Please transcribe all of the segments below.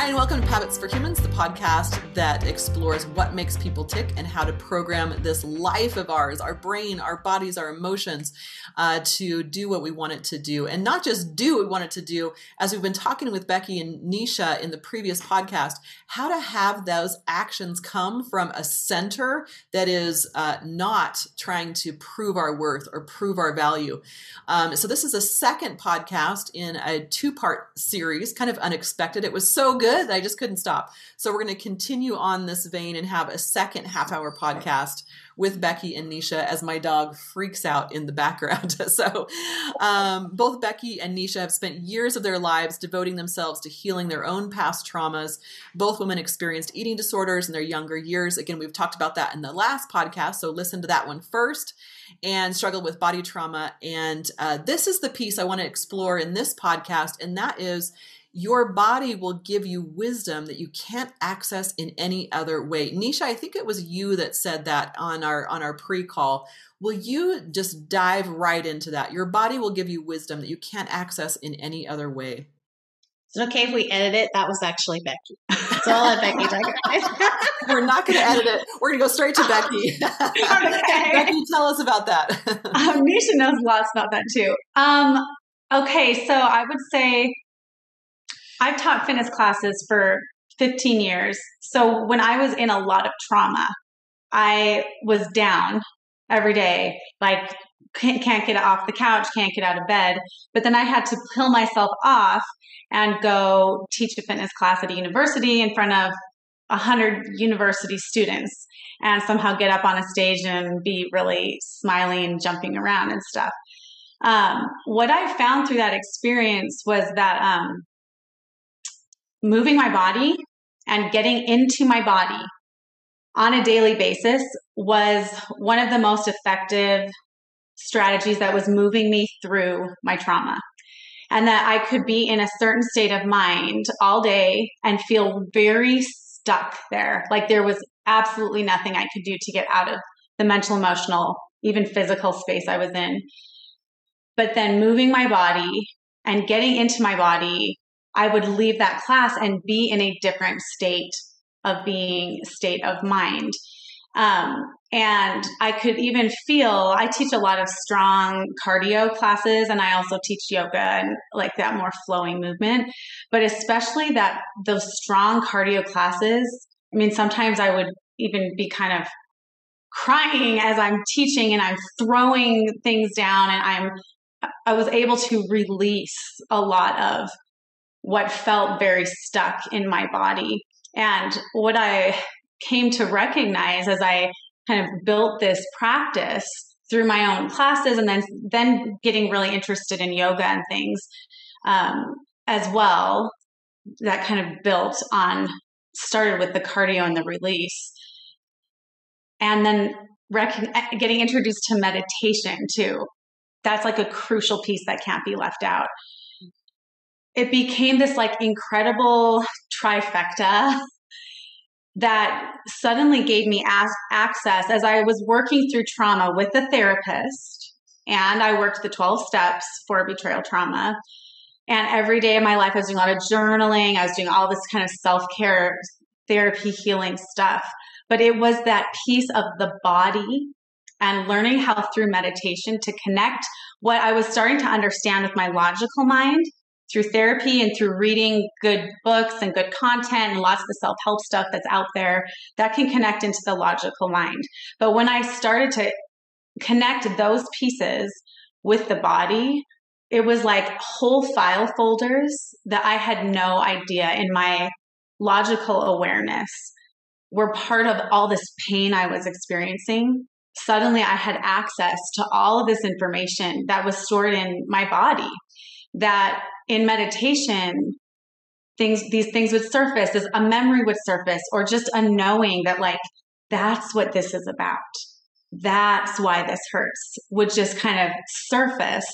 Hi, and welcome to Habits for Humans, the podcast that explores what makes people tick and how to program this life of ours, our brain, our bodies, our emotions, uh, to do what we want it to do. And not just do what we want it to do, as we've been talking with Becky and Nesha in the previous podcast, how to have those actions come from a center that is uh, not trying to prove our worth or prove our value. Um, so, this is a second podcast in a two part series, kind of unexpected. It was so good that I just couldn't stop. So we're going to continue on this vein and have a second half hour podcast with Becky and Nesha as my dog freaks out in the background. so um, both Becky and Nesha have spent years of their lives devoting themselves to healing their own past traumas. Both women experienced eating disorders in their younger years. Again, we've talked about that in the last podcast, so listen to that one first. And struggled with body trauma. And uh, this is the piece I want to explore in this podcast, and that is your body will give you wisdom that you can't access in any other way. Nesha, I think it was you that said that on our on our pre-call. Will you just dive right into that? Your body will give you wisdom that you can't access in any other way. Is it okay if we edit it? That was actually Becky. So I'll let Becky talk We're not going to edit it. We're going to go straight to Becky. okay. Becky, tell us about that. um, Nesha knows lots about that too. Um, okay, so I would say I've taught fitness classes for 15 years. So when I was in a lot of trauma, I was down every day, like can't, get off the couch, can't get out of bed. But then I had to pull myself off and go teach a fitness class at a university in front of 100 university students and somehow get up on a stage and be really smiling and jumping around and stuff. Um, what I found through that experience was that um, moving my body and getting into my body on a daily basis was one of the most effective strategies that was moving me through my trauma. And that I could be in a certain state of mind all day and feel very stuck there. Like there was absolutely nothing I could do to get out of the mental, emotional, even physical space I was in. But then moving my body and getting into my body I would leave that class and be in a different state of being, state of mind. Um, and I could even feel, I teach a lot of strong cardio classes and I also teach yoga and like that more flowing movement. But especially that those strong cardio classes, I mean, sometimes I would even be kind of crying as I'm teaching and I'm throwing things down and I'm, I was able to release a lot of what felt very stuck in my body. And what I came to recognize as I kind of built this practice through my own classes and then then getting really interested in yoga and things um, as well that kind of built on started with the cardio and the release. And then rec- getting introduced to meditation too. That's like a crucial piece that can't be left out it became this like incredible trifecta that suddenly gave me as- access as I was working through trauma with a therapist and I worked the 12 steps for betrayal trauma. And every day of my life, I was doing a lot of journaling. I was doing all this kind of self care, therapy, healing stuff. But it was that piece of the body and learning how through meditation to connect what I was starting to understand with my logical mind through therapy and through reading good books and good content and lots of the self help stuff that's out there that can connect into the logical mind. But when I started to connect those pieces with the body, it was like whole file folders that I had no idea in my logical awareness were part of all this pain I was experiencing. Suddenly, I had access to all of this information that was stored in my body that in meditation, things, these things would surface, as a memory would surface, or just a knowing that, like, that's what this is about. That's why this hurts would just kind of surface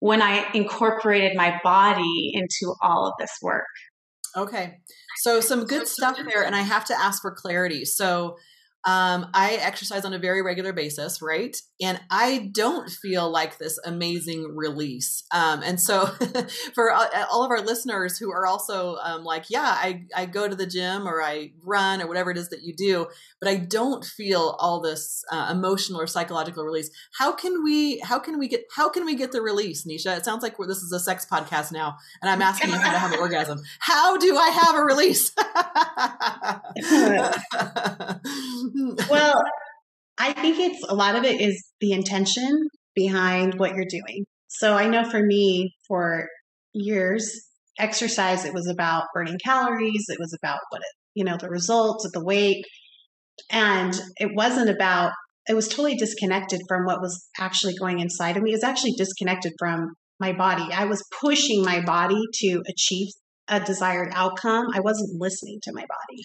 when I incorporated my body into all of this work. Okay. So, some good stuff there. And I have to ask for clarity. So, Um, I exercise on a very regular basis, right? And I don't feel like this amazing release. Um, and so, for all of our listeners who are also um, like, yeah, I, I go to the gym or I run or whatever it is that you do, but I don't feel all this uh, emotional or psychological release. How can we? How can we get? How can we get the release, Nesha? It sounds like this is a sex podcast now, and I'm asking you how to have an orgasm. How do I have a release? well, I think it's a lot of it is the intention behind what you're doing. So I know for me, for years, exercise, it was about burning calories, it was about what it, you know, the results of the weight. And it wasn't about, it was totally disconnected from what was actually going inside of me. It was actually disconnected from my body. I was pushing my body to achieve a desired outcome. I wasn't listening to my body.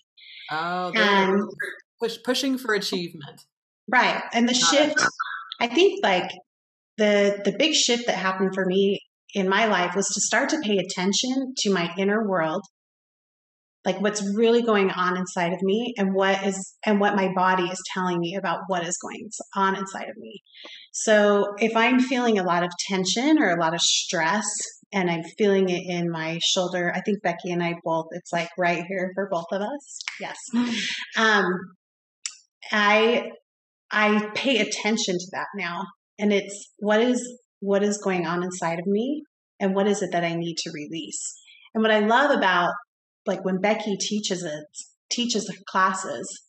Oh, and push, pushing for achievement. Right. And the shift, I think like the the big shift that happened for me in my life was to start to pay attention to my inner world like what's really going on inside of me and what is and what my body is telling me about what is going on inside of me so if i'm feeling a lot of tension or a lot of stress and i'm feeling it in my shoulder i think becky and i both it's like right here for both of us yes um I I pay attention to that now. And it's what is what is going on inside of me and what is it that I need to release. And what I love about like when Becky teaches it teaches the classes,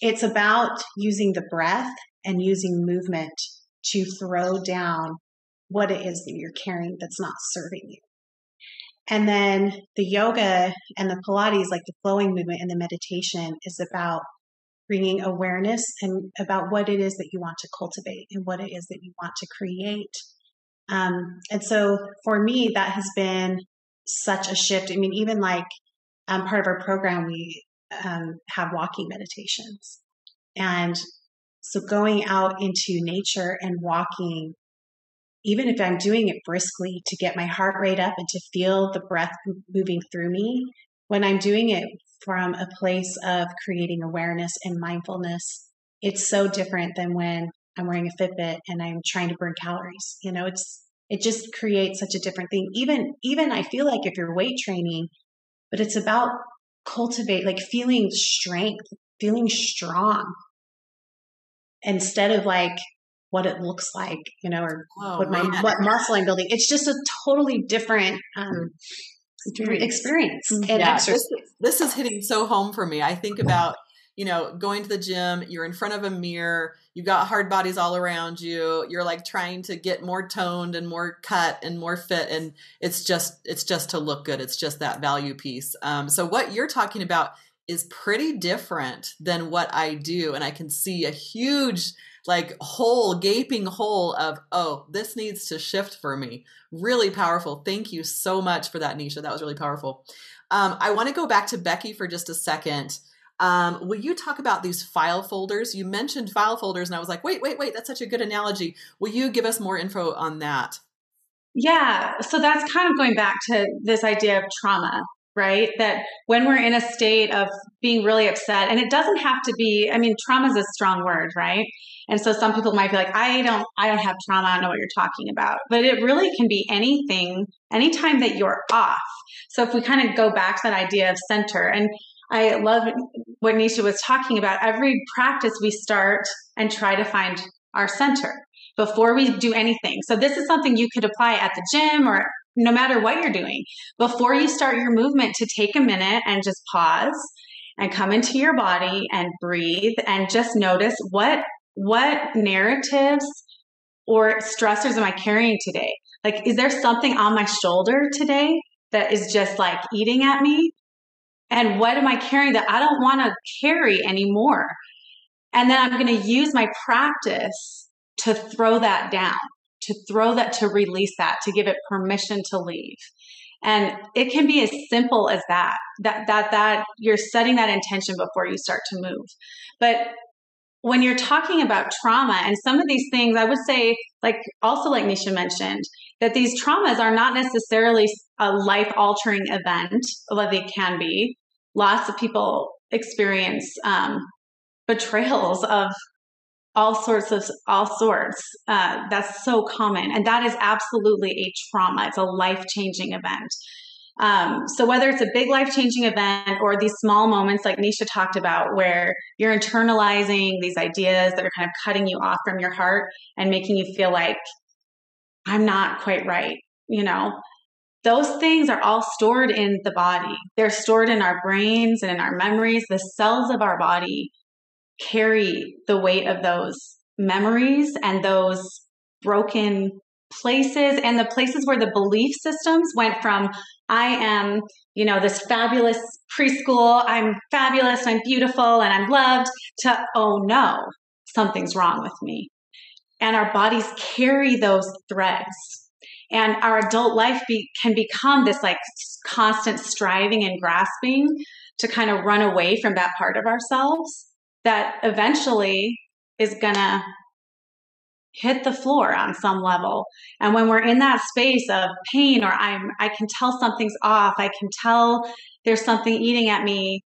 it's about using the breath and using movement to throw down what it is that you're carrying that's not serving you. And then the yoga and the Pilates, like the flowing movement and the meditation, is about bringing awareness and about what it is that you want to cultivate and what it is that you want to create. Um, and so for me, that has been such a shift. I mean, even like um, part of our program, we um, have walking meditations. And so going out into nature and walking, even if I'm doing it briskly to get my heart rate up and to feel the breath moving through me, when I'm doing it from a place of creating awareness and mindfulness. It's so different than when I'm wearing a Fitbit and I'm trying to burn calories. You know, it's it just creates such a different thing. Even even I feel like if you're weight training, but it's about cultivate like feeling strength, feeling strong instead of like what it looks like, you know, or oh, what my what muscle I'm building. It's just a totally different um, experience and yeah, This, this is hitting so home for me. I think about you know, going to the gym, you're in front of a mirror, you've got hard bodies all around you, you're like trying to get more toned and more cut and more fit. And it's just, it's just to look good. It's just that value piece. Um, so what you're talking about is pretty different than what I do. And I can see a huge like hole, gaping hole of, oh, this needs to shift for me. Really powerful. Thank you so much for that, Nesha. That was really powerful. Um, I want to go back to Becky for just a second. Um, will you talk about these file folders? You mentioned file folders, and I was like, wait, wait, wait, that's such a good analogy. Will you give us more info on that? Yeah, so that's kind of going back to this idea of trauma, right? That when we're in a state of being really upset, and it doesn't have to be, I mean, trauma is a strong word, right? And so some people might be like, I don't, I don't have trauma. I don't know what you're talking about. But it really can be anything, anytime that you're off. So if we kind of go back to that idea of center, and I love what Nesha was talking about. Every practice we start and try to find our center before we do anything. So this is something you could apply at the gym or no matter what you're doing. Before you start your movement, to take a minute and just pause and come into your body and breathe and just notice what what narratives or stressors am I carrying today? Like, is there something on my shoulder today that is just like eating at me? And what am I carrying that I don't want to carry anymore? And then I'm going to use my practice to throw that down, to throw that, to release that, to give it permission to leave. And it can be as simple as that, that, that, that you're setting that intention before you start to move. But when you're talking about trauma and some of these things, I would say, like also like Nesha mentioned, that these traumas are not necessarily a life altering event, although they can be. Lots of people experience um, betrayals of all sorts of all sorts. Uh, that's so common, and that is absolutely a trauma. It's a life changing event. Um, so whether it's a big life changing event or these small moments like Nesha talked about, where you're internalizing these ideas that are kind of cutting you off from your heart and making you feel like I'm not quite right, you know, those things are all stored in the body. They're stored in our brains and in our memories. The cells of our body carry the weight of those memories and those broken places and the places where the belief systems went from I am, you know, this fabulous preschool, I'm fabulous, I'm beautiful, and I'm loved, to, oh no, something's wrong with me. And our bodies carry those threads. And our adult life be, can become this like constant striving and grasping to kind of run away from that part of ourselves that eventually is going to hit the floor on some level. And when we're in that space of pain or I'm I can tell something's off, I can tell there's something eating at me,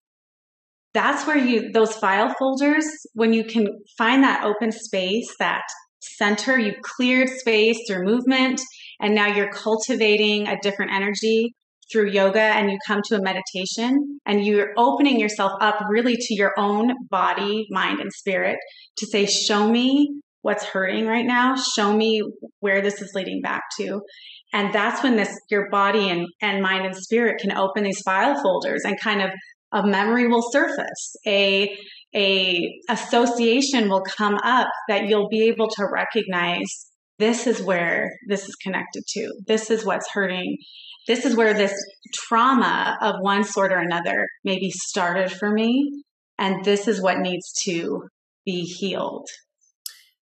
that's where you those file folders when you can find that open space, that center, you cleared space through movement and now you're cultivating a different energy through yoga and you come to a meditation and you're opening yourself up really to your own body, mind, and spirit to say, Show me what's hurting right now show me where this is leading back to. And that's when this your body and, and mind and spirit can open these file folders and kind of a memory will surface. A a association will come up that you'll be able to recognize this is where this is connected to. This is what's hurting. This is where this trauma of one sort or another maybe started for me. And this is what needs to be healed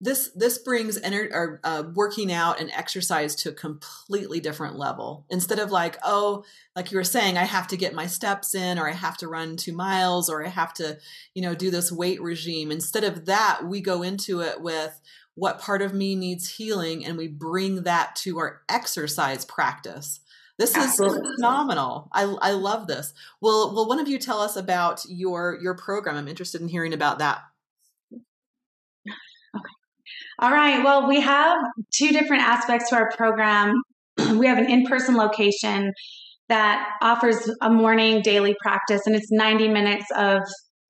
this this brings ener- or uh, working out and exercise to a completely different level instead of like oh like you were saying i have to get my steps in or i have to run two miles or i have to you know do this weight regime instead of that we go into it with what part of me needs healing and we bring that to our exercise practice this Absolutely. is phenomenal. I, I love this. Will will one of you tell us about your your program? I'm interested in hearing about that. All right. Well, we have two different aspects to our program. we have an in person location that offers a morning daily practice, and it's 90 minutes of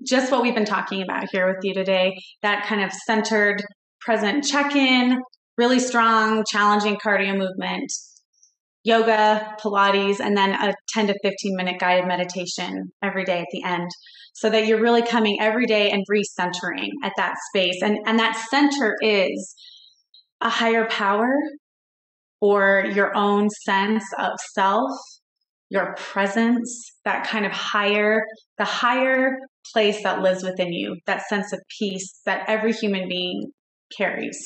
just what we've been talking about here with you today that kind of centered present check in, really strong, challenging cardio movement, yoga, Pilates, and then a 10 to 15 minute guided meditation every day at the end so that you're really coming every day and recentering at that space. And, and that center is a higher power or your own sense of self, your presence, that kind of higher, the higher place that lives within you, that sense of peace that every human being carries.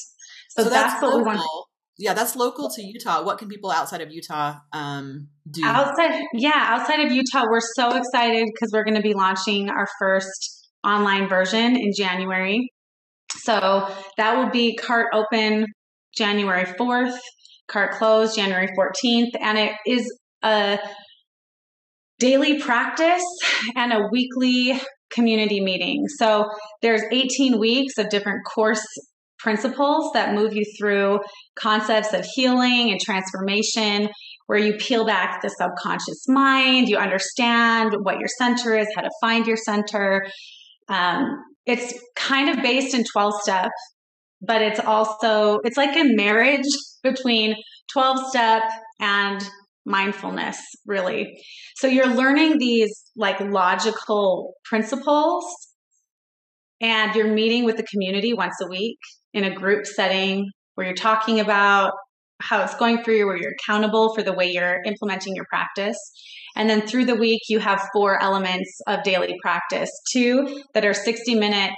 So, so that's, that's, what local. we want yeah, that's local to Utah. What can people outside of Utah um, do? Outside, yeah, outside of Utah, we're so excited because we're going to be launching our first online version in January. So that will be cart open January 4th, cart closed January 14th, and it is a daily practice and a weekly community meeting. So there's 18 weeks of different course principles that move you through concepts of healing and transformation, where you peel back the subconscious mind, you understand what your center is, how to find your center. Um, it's kind of based in 12 step, but it's also, it's like a marriage between 12 step and mindfulness, really. So you're learning these like logical principles and you're meeting with the community once a week in a group setting where you're talking about how it's going for you, where you're accountable for the way you're implementing your practice. And then through the week, you have four elements of daily practice two that are 60 minute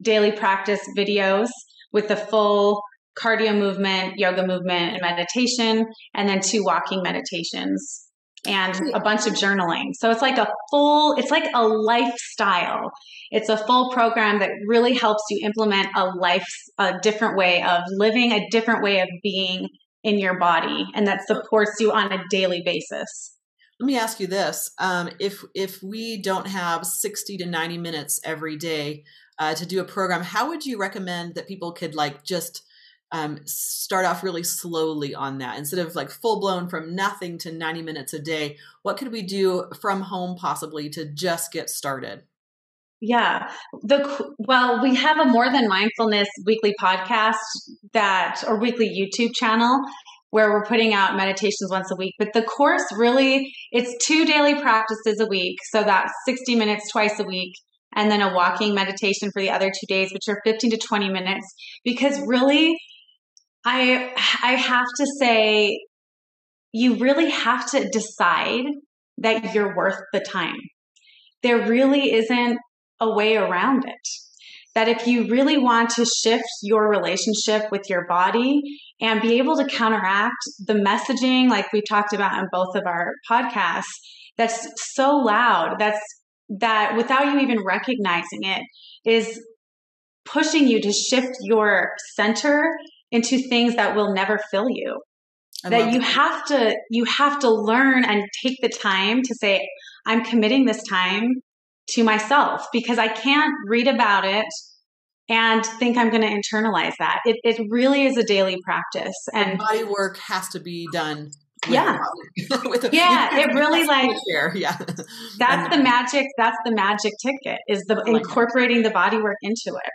daily practice videos with the full cardio movement, yoga movement, and meditation, and then two walking meditations and a bunch of journaling. So it's like a full, it's like a lifestyle. It's a full program that really helps you implement a life, a different way of living, a different way of being in your body, and that supports you on a daily basis. Let me ask you this: um, if if we don't have sixty to ninety minutes every day uh, to do a program, how would you recommend that people could like just um, start off really slowly on that instead of like full blown from nothing to 90 minutes a day? What could we do from home possibly to just get started? Yeah. The well, we have a more than mindfulness weekly podcast that or weekly YouTube channel where we're putting out meditations once a week. But the course really it's two daily practices a week, so that's 60 minutes twice a week and then a walking meditation for the other 2 days which are 15 to 20 minutes because really I I have to say you really have to decide that you're worth the time. There really isn't a way around it. That if you really want to shift your relationship with your body and be able to counteract the messaging, like we talked about in both of our podcasts, that's so loud, that's that without you even recognizing it, is pushing you to shift your center into things that will never fill you. I that you that. have to you have to learn and take the time to say I'm committing this time to myself because I can't read about it and think I'm going to internalize that. It, it really is a daily practice. And body work has to be done. With yeah. with a, yeah. It really like, yeah. That's the magic. That's the magic ticket is the like incorporating that. the body work into it.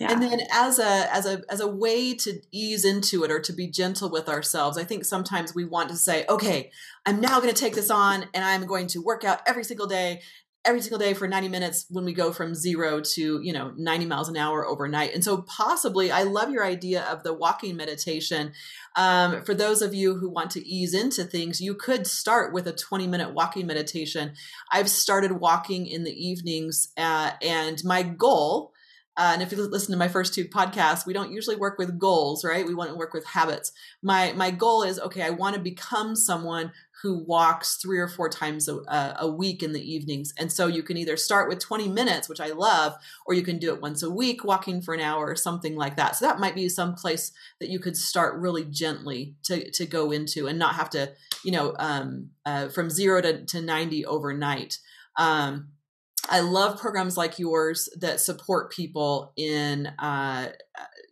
Yeah. And then as a as a as a way to ease into it or to be gentle with ourselves, I think sometimes we want to say, okay, I'm now going to take this on and I'm going to work out every single day every single day for 90 minutes when we go from zero to you know 90 miles an hour overnight. And so possibly i love your idea of the walking meditation. Um, for those of you who want to ease into things you could start with a 20 minute walking meditation. I've started walking in the evenings uh, and my goal uh, and if you listen to my first two podcasts, we don't usually work with goals, right? We want to work with habits. My my goal is okay. I want to become someone who walks three or four times a, a, week in the evenings. And so you can either start with 20 minutes, which I love, or you can do it once a week, walking for an hour or something like that. So that might be some place that you could start really gently to, to go into and not have to, you know, um, uh, from zero to, to 90 overnight. Um, I love programs like yours that support people in, uh,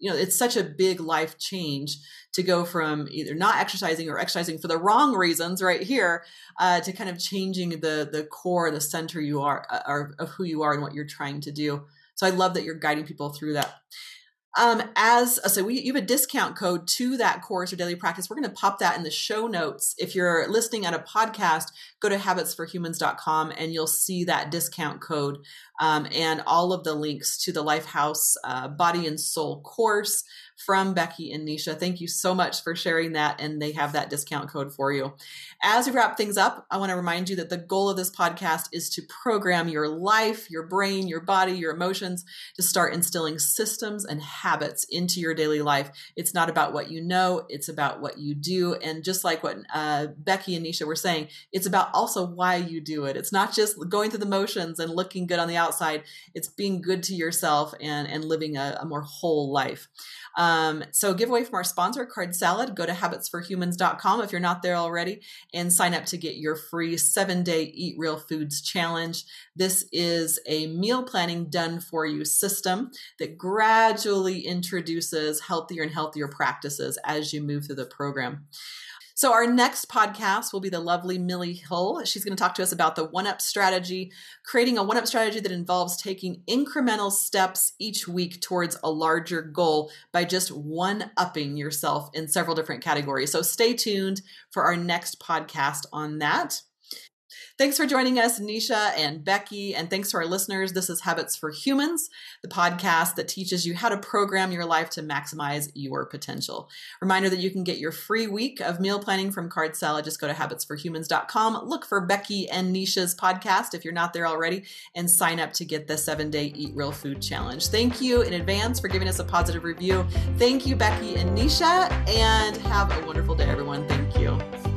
you know, it's such a big life change to go from either not exercising or exercising for the wrong reasons right here uh, to kind of changing the the core, the center you are, uh, of who you are and what you're trying to do. So I love that you're guiding people through that. Um, as uh, so, we you have a discount code to that course or daily practice. We're going to pop that in the show notes. If you're listening at a podcast, go to habitsforhumans.com and you'll see that discount code um, and all of the links to the Lifehouse uh, Body and Soul course from Becky and Nesha. Thank you so much for sharing that, and they have that discount code for you. As we wrap things up, I want to remind you that the goal of this podcast is to program your life, your brain, your body, your emotions to start instilling systems and habits into your daily life. It's not about what you know, it's about what you do. And just like what uh, Becky and Nesha were saying, it's about also why you do it. It's not just going through the motions and looking good on the outside, it's being good to yourself and, and living a, a more whole life. Um, so giveaway from our sponsor, Card Salad. Go to habitsforhumans.com if you're not there already and sign up to get your free seven day Eat Real Foods challenge. This is a meal planning done for you system that gradually introduces healthier and healthier practices as you move through the program. So, our next podcast will be the lovely Millie Hill. She's going to talk to us about the one up strategy, creating a one up strategy that involves taking incremental steps each week towards a larger goal by just one upping yourself in several different categories. So, stay tuned for our next podcast on that. Thanks for joining us, Nesha and Becky, and thanks to our listeners. This is Habits for Humans, the podcast that teaches you how to program your life to maximize your potential. Reminder that you can get your free week of meal planning from Card Salad. Just go to habitsforhumans.com, look for Becky and Nesha's podcast if you're not there already, and sign up to get the seven day Eat Real Food Challenge. Thank you in advance for giving us a positive review. Thank you, Becky and Nesha, and have a wonderful day, everyone. Thank you.